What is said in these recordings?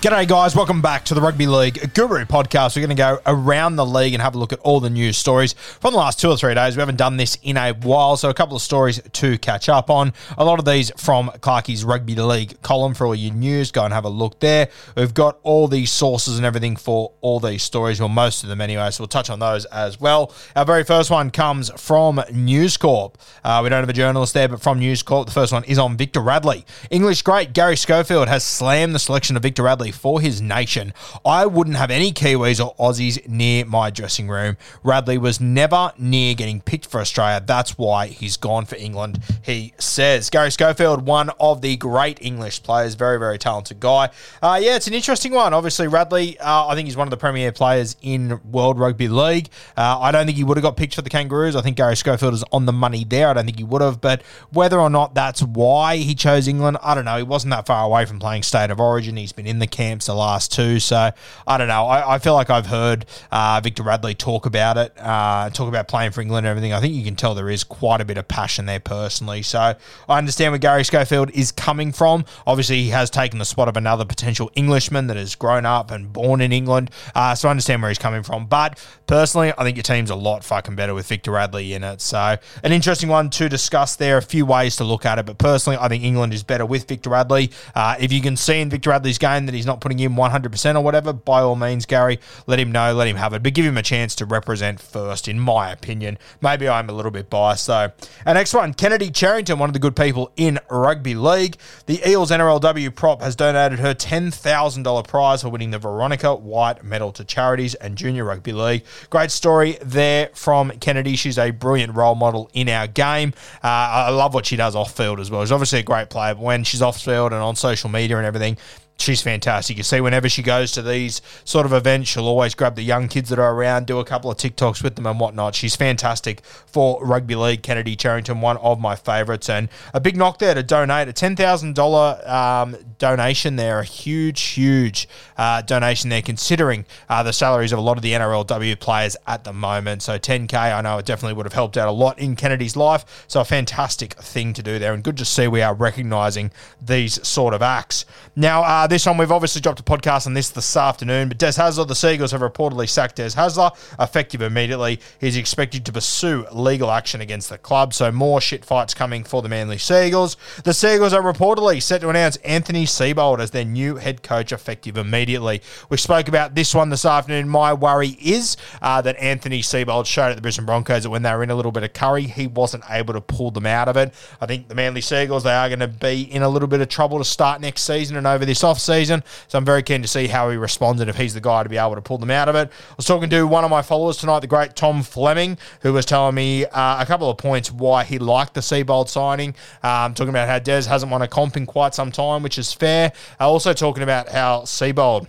G'day, guys. Welcome back to the Rugby League Guru podcast. We're going to go around the league and have a look at all the news stories from the last two or three days. We haven't done this in a while, so a couple of stories to catch up on. A lot of these from Clarkie's Rugby League column for all your news. Go and have a look there. We've got all these sources and everything for all these stories, well, most of them anyway, so we'll touch on those as well. Our very first one comes from News Corp. Uh, we don't have a journalist there, but from News Corp, the first one is on Victor Radley. English great Garry Schofield has slammed the selection of Victor Radley for his nation. I wouldn't have any Kiwis or Aussies near my dressing room. Radley was never near getting picked for Australia. That's why he's gone for England, he says. Garry Schofield, one of the great English players, very, very talented guy. Uh, yeah, it's an interesting one. Obviously, Radley, uh, I think he's one of the premier players in World Rugby League. Uh, I don't think he would have got picked for the Kangaroos. I think Garry Schofield is on the money there. I don't think he would have, but whether or not that's why he chose England, I don't know. He wasn't that far away from playing State of Origin. He's been in the camps the last two, so I don't know. I, I feel like I've heard uh, Victor Radley talk about it, uh, talk about playing for England and everything. I think you can tell there is quite a bit of passion there personally. So I understand where Garry Schofield is coming from. Obviously, he has taken the spot of another potential Englishman that has grown up and born in England. Uh, so I understand where he's coming from. But personally, I think your team's a lot fucking better with Victor Radley in it. So an interesting one to discuss there. A few ways to look at it. But personally, I think England is better with Victor Radley. Uh, if you can see in Victor Radley's game that he's not putting in 100% or whatever, by all means, Garry, let him know, let him have it. But give him a chance to represent first, in my opinion. Maybe I'm a little bit biased, though. Our next one, Kennedy Cherrington, one of the good people in rugby league. The Eels NRLW prop has donated her $10,000 prize for winning the Veronica White Medal to charities and Junior Rugby League. Great story there from Kennedy. She's a brilliant role model in our game. Uh, I love what she does off field as well. She's obviously a great player, but when she's off field and on social media and everything, she's fantastic. You see, whenever she goes to these sort of events, she'll always grab the young kids that are around, do a couple of TikToks with them and whatnot. She's fantastic for rugby league. Kennedy Cherrington, one of my favourites, and a big knock there to donate a ten thousand um, donation there, a huge, huge uh, donation there, considering uh, the salaries of a lot of the NRLW players at the moment. So ten k, I know it definitely would have helped out a lot in Kennedy's life. So a fantastic thing to do there, and good to see we are recognising these sort of acts. Now. Uh, this one, we've obviously dropped a podcast on this this afternoon, but Des Hasler, the Sea Eagles have reportedly sacked Des Hasler, effective immediately. He's expected to pursue legal action against the club, so more shit fights coming for the Manly Sea Eagles. The Sea Eagles are reportedly set to announce Anthony Seibold as their new head coach effective immediately. We spoke about this one this afternoon. My worry is uh, that Anthony Seibold showed at the Brisbane Broncos that when they were in a little bit of curry, he wasn't able to pull them out of it. I think the Manly Sea Eagles, they are going to be in a little bit of trouble to start next season and over this off off season. So I'm very keen to see how he responds and if he's the guy to be able to pull them out of it. I was talking to one of my followers tonight, the great Tom Fleming, who was telling me uh, a couple of points why he liked the Seibold signing. Um, talking about how Des hasn't won a comp in quite some time, which is fair. Uh, also talking about how Seibold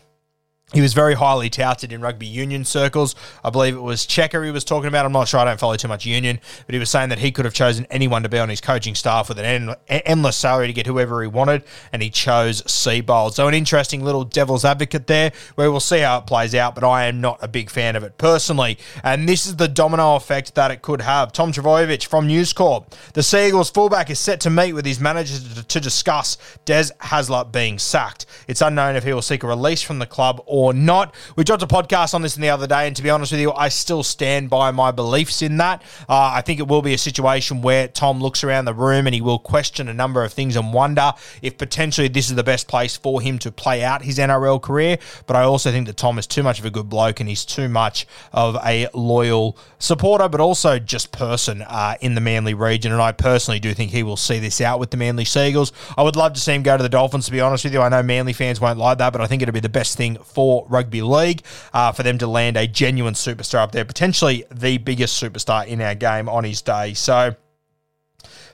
he was very highly touted in rugby union circles. I believe it was Checker he was talking about. I'm not sure. I don't follow too much union, but he was saying that he could have chosen anyone to be on his coaching staff with an end, endless salary to get whoever he wanted, and he chose Seibold. So an interesting little devil's advocate there, we'll see how it plays out. But I am not a big fan of it personally, and this is the domino effect that it could have. Tom Trbojevic from News Corp. The Sea Eagles fullback is set to meet with his manager to, discuss Des Hasler being sacked. It's unknown if he will seek a release from the club or or not. We dropped a podcast on this in the other day, and to be honest with you, I still stand by my beliefs in that. Uh, I think it will be a situation where Tom looks around the room and he will question a number of things and wonder if potentially this is the best place for him to play out his NRL career. But I also think that Tom is too much of a good bloke and he's too much of a loyal supporter, but also just person uh, in the Manly region. And I personally do think he will see this out with the Manly Sea Eagles. I would love to see him go to the Dolphins, to be honest with you. I know Manly fans won't like that, but I think it'd be the best thing for for rugby league uh, for them to land a genuine superstar up there, potentially the biggest superstar in our game on his day. So.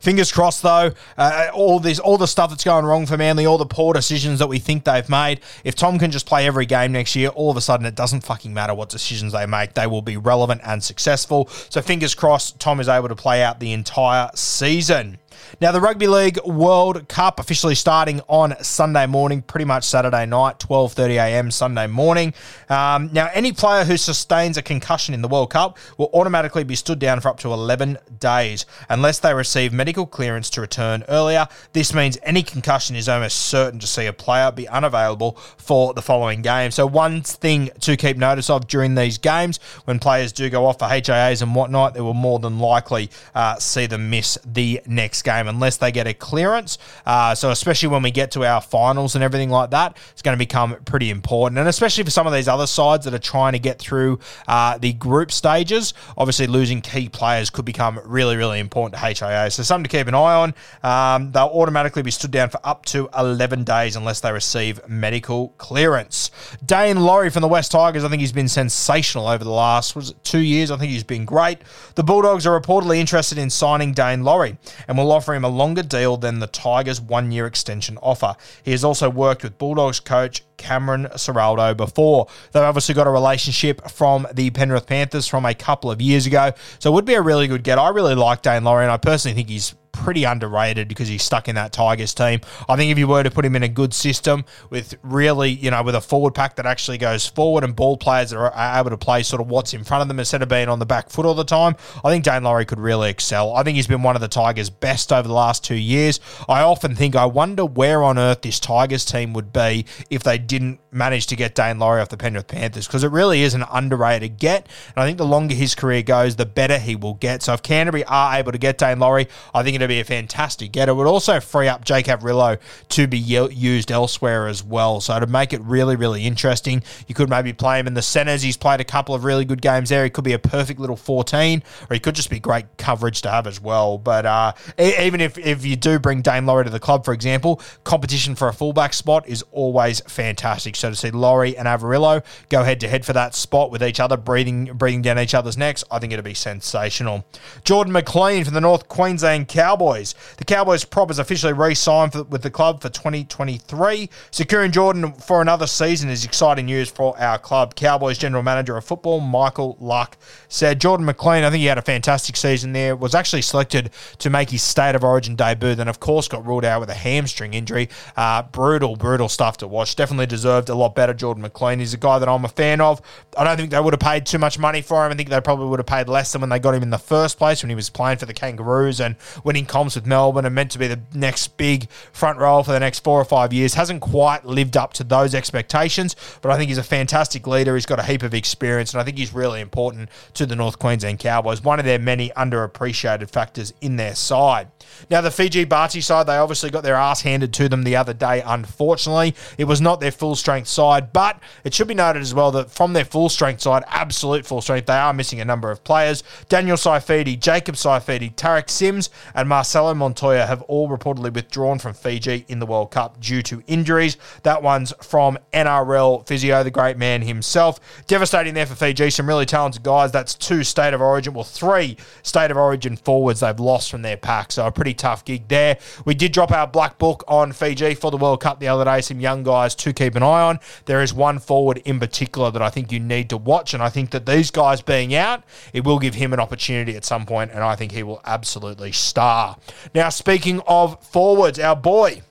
Fingers crossed, though. Uh, all this, all the stuff that's going wrong for Manly, all the poor decisions that we think they've made. If Tom can just play every game next year, all of a sudden it doesn't fucking matter what decisions they make. They will be relevant and successful. So fingers crossed, Tom is able to play out the entire season. Now, the Rugby League World Cup officially starting on Sunday morning, pretty much Saturday night, 12.30 a.m. Sunday morning. Um, now, any player who sustains a concussion in the World Cup will automatically be stood down for up to 11 days unless they receive medical clearance to return earlier. This means any concussion is almost certain to see a player be unavailable for the following game. So, one thing to keep notice of during these games, when players do go off for HIAs and whatnot, they will more than likely uh, see them miss the next game unless they get a clearance. Uh, so, especially when we get to our finals and everything like that, it's going to become pretty important. And especially for some of these other sides that are trying to get through uh, the group stages, obviously losing key players could become really, really important to HIA. So, something to keep an eye on. Um, they'll automatically be stood down for up to 11 days unless they receive medical clearance. Daine Laurie from the West Tigers, I think he's been sensational over the last was two years. I think he's been great. The Bulldogs are reportedly interested in signing Daine Laurie and will offer him a longer deal than the Tigers' one year extension offer. He has also worked with Bulldogs coach Cameron Ciraldo before. They've obviously got a relationship from the Penrith Panthers from a couple of years ago, so it would be a really good get. I really like Daine Laurie, and I personally think he's pretty underrated because he's stuck in that Tigers team. I think if you were to put him in a good system with really, you know, with a forward pack that actually goes forward and ball players that are able to play sort of what's in front of them instead of being on the back foot all the time, I think Daine Laurie could really excel. I think he's been one of the Tigers' best over the last two years. I often think, I wonder where on earth this Tigers team would be if they didn't manage to get Daine Laurie off the Penrith Panthers because it really is an underrated get. And I think the longer his career goes, the better he will get. So if Canterbury are able to get Daine Laurie, I think it'd be a fantastic get. It would also free up Jake Averillo to be used elsewhere as well. So to make it really, really interesting, you could maybe play him in the centres. He's played a couple of really good games there. He could be a perfect little 14, or he could just be great coverage to have as well. But uh, even if, if you do bring Daine Laurie to the club, for example, competition for a fullback spot is always fantastic. So to see Laurie and Averillo go head to head for that spot with each other, breathing breathing down each other's necks, I think it'd be sensational. Jordan McLean from the North Queensland Cowboys. The Cowboys prop is officially re-signed with the club for 2023. Securing Jordan for another season is exciting news for our club. Cowboys general manager of football Michael Luck said Jordan McLean. I think he had a fantastic season there. Was actually selected to make his state of origin debut. Then of course got ruled out with a hamstring injury. Uh, brutal, brutal stuff to watch. Definitely deserved a lot better. Jordan McLean. He's a guy that I'm a fan of. I don't think they would have paid too much money for him. I think they probably would have paid less than when they got him in the first place when he was playing for the Kangaroos and winning comps with Melbourne and meant to be the next big front row for the next four or five years. Hasn't quite lived up to those expectations, but I think he's a fantastic leader. He's got a heap of experience, and I think he's really important to the North Queensland Cowboys. One of their many underappreciated factors in their side. Now, the Fiji Bati side, they obviously got their ass handed to them the other day, unfortunately. It was not their full strength side, but it should be noted as well that from their full strength side, absolute full strength, they are missing a number of players. Daniel Saifiti, Jacob Saifiti, Tariq Sims, and and Marcelo Montoya have all reportedly withdrawn from Fiji in the World Cup due to injuries. That one's from NRL physio, the great man himself. Devastating there for Fiji. Some really talented guys. That's two state of origin, well, three state of origin forwards they've lost from their pack. So a pretty tough gig there. We did drop our black book on Fiji for the World Cup the other day. Some young guys to keep an eye on. There is one forward in particular that I think you need to watch, and I think that these guys being out, it will give him an opportunity at some point, and I think he will absolutely star. Now, speaking of forwards, our boy.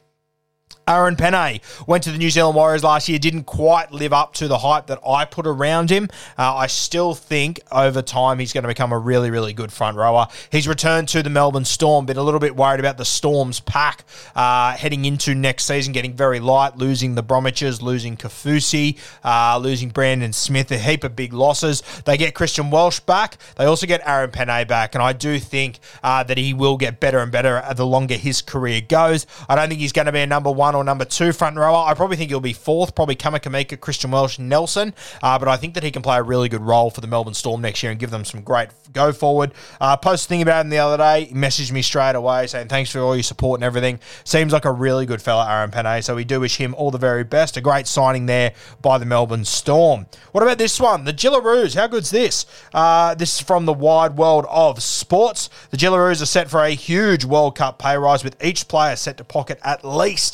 Aaron Pene went to the New Zealand Warriors last year, didn't quite live up to the hype that I put around him. Uh, I still think over time he's going to become a really, really good front rower. He's returned to the Melbourne Storm, been a little bit worried about the Storm's pack uh, heading into next season, getting very light, losing the Bromwiches, losing Kaufusi, uh, losing Brandon Smith, a heap of big losses. They get Christian Welch back. They also get Aaron Pene back, and I do think uh, that he will get better and better the longer his career goes. I don't think he's going to be a number one or number two front rower. I probably think he'll be fourth, probably Kamikamica, Christian Welch, Nelson. Uh, but I think that he can play a really good role for the Melbourne Storm next year and give them some great go forward. Uh, posted thing about him the other day, he messaged me straight away saying thanks for all your support and everything. Seems like a really good fella, Aaron Pene. So we do wish him all the very best. A great signing there by the Melbourne Storm. What about this one? The Jillaroos. How good's this? Uh, this is from the wide world of sports. The Jillaroos are set for a huge World Cup pay rise with each player set to pocket at least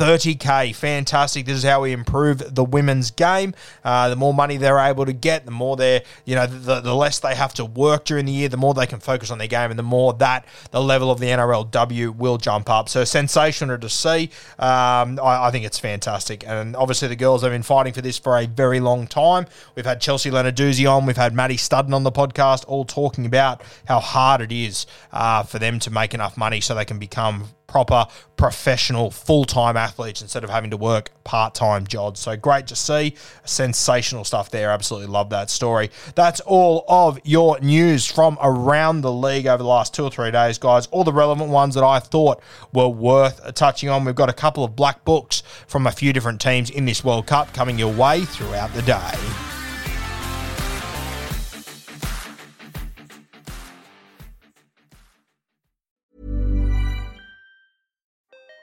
30k. Fantastic. This is how we improve the women's game. Uh, the more money they're able to get, the more they're, you know, the, the less they have to work during the year, the more they can focus on their game, and the more that the level of the NRLW will jump up. So sensational to see. Um, I, I, think it's fantastic. And obviously, the girls have been fighting for this for a very long time. We've had Chelsea Lenarduzzi on, we've had Maddie Studdon on the podcast, all talking about how hard it is uh, for them to make enough money so they can become proper professional full time athletes instead of having to work part time jobs. So great to see. Sensational stuff there. Absolutely love that story. That's all of your news from around the league over the last two or three days, guys. All the relevant ones that I thought were worth touching on. We've got a couple of black books from a few different teams in this World Cup coming your way throughout the day.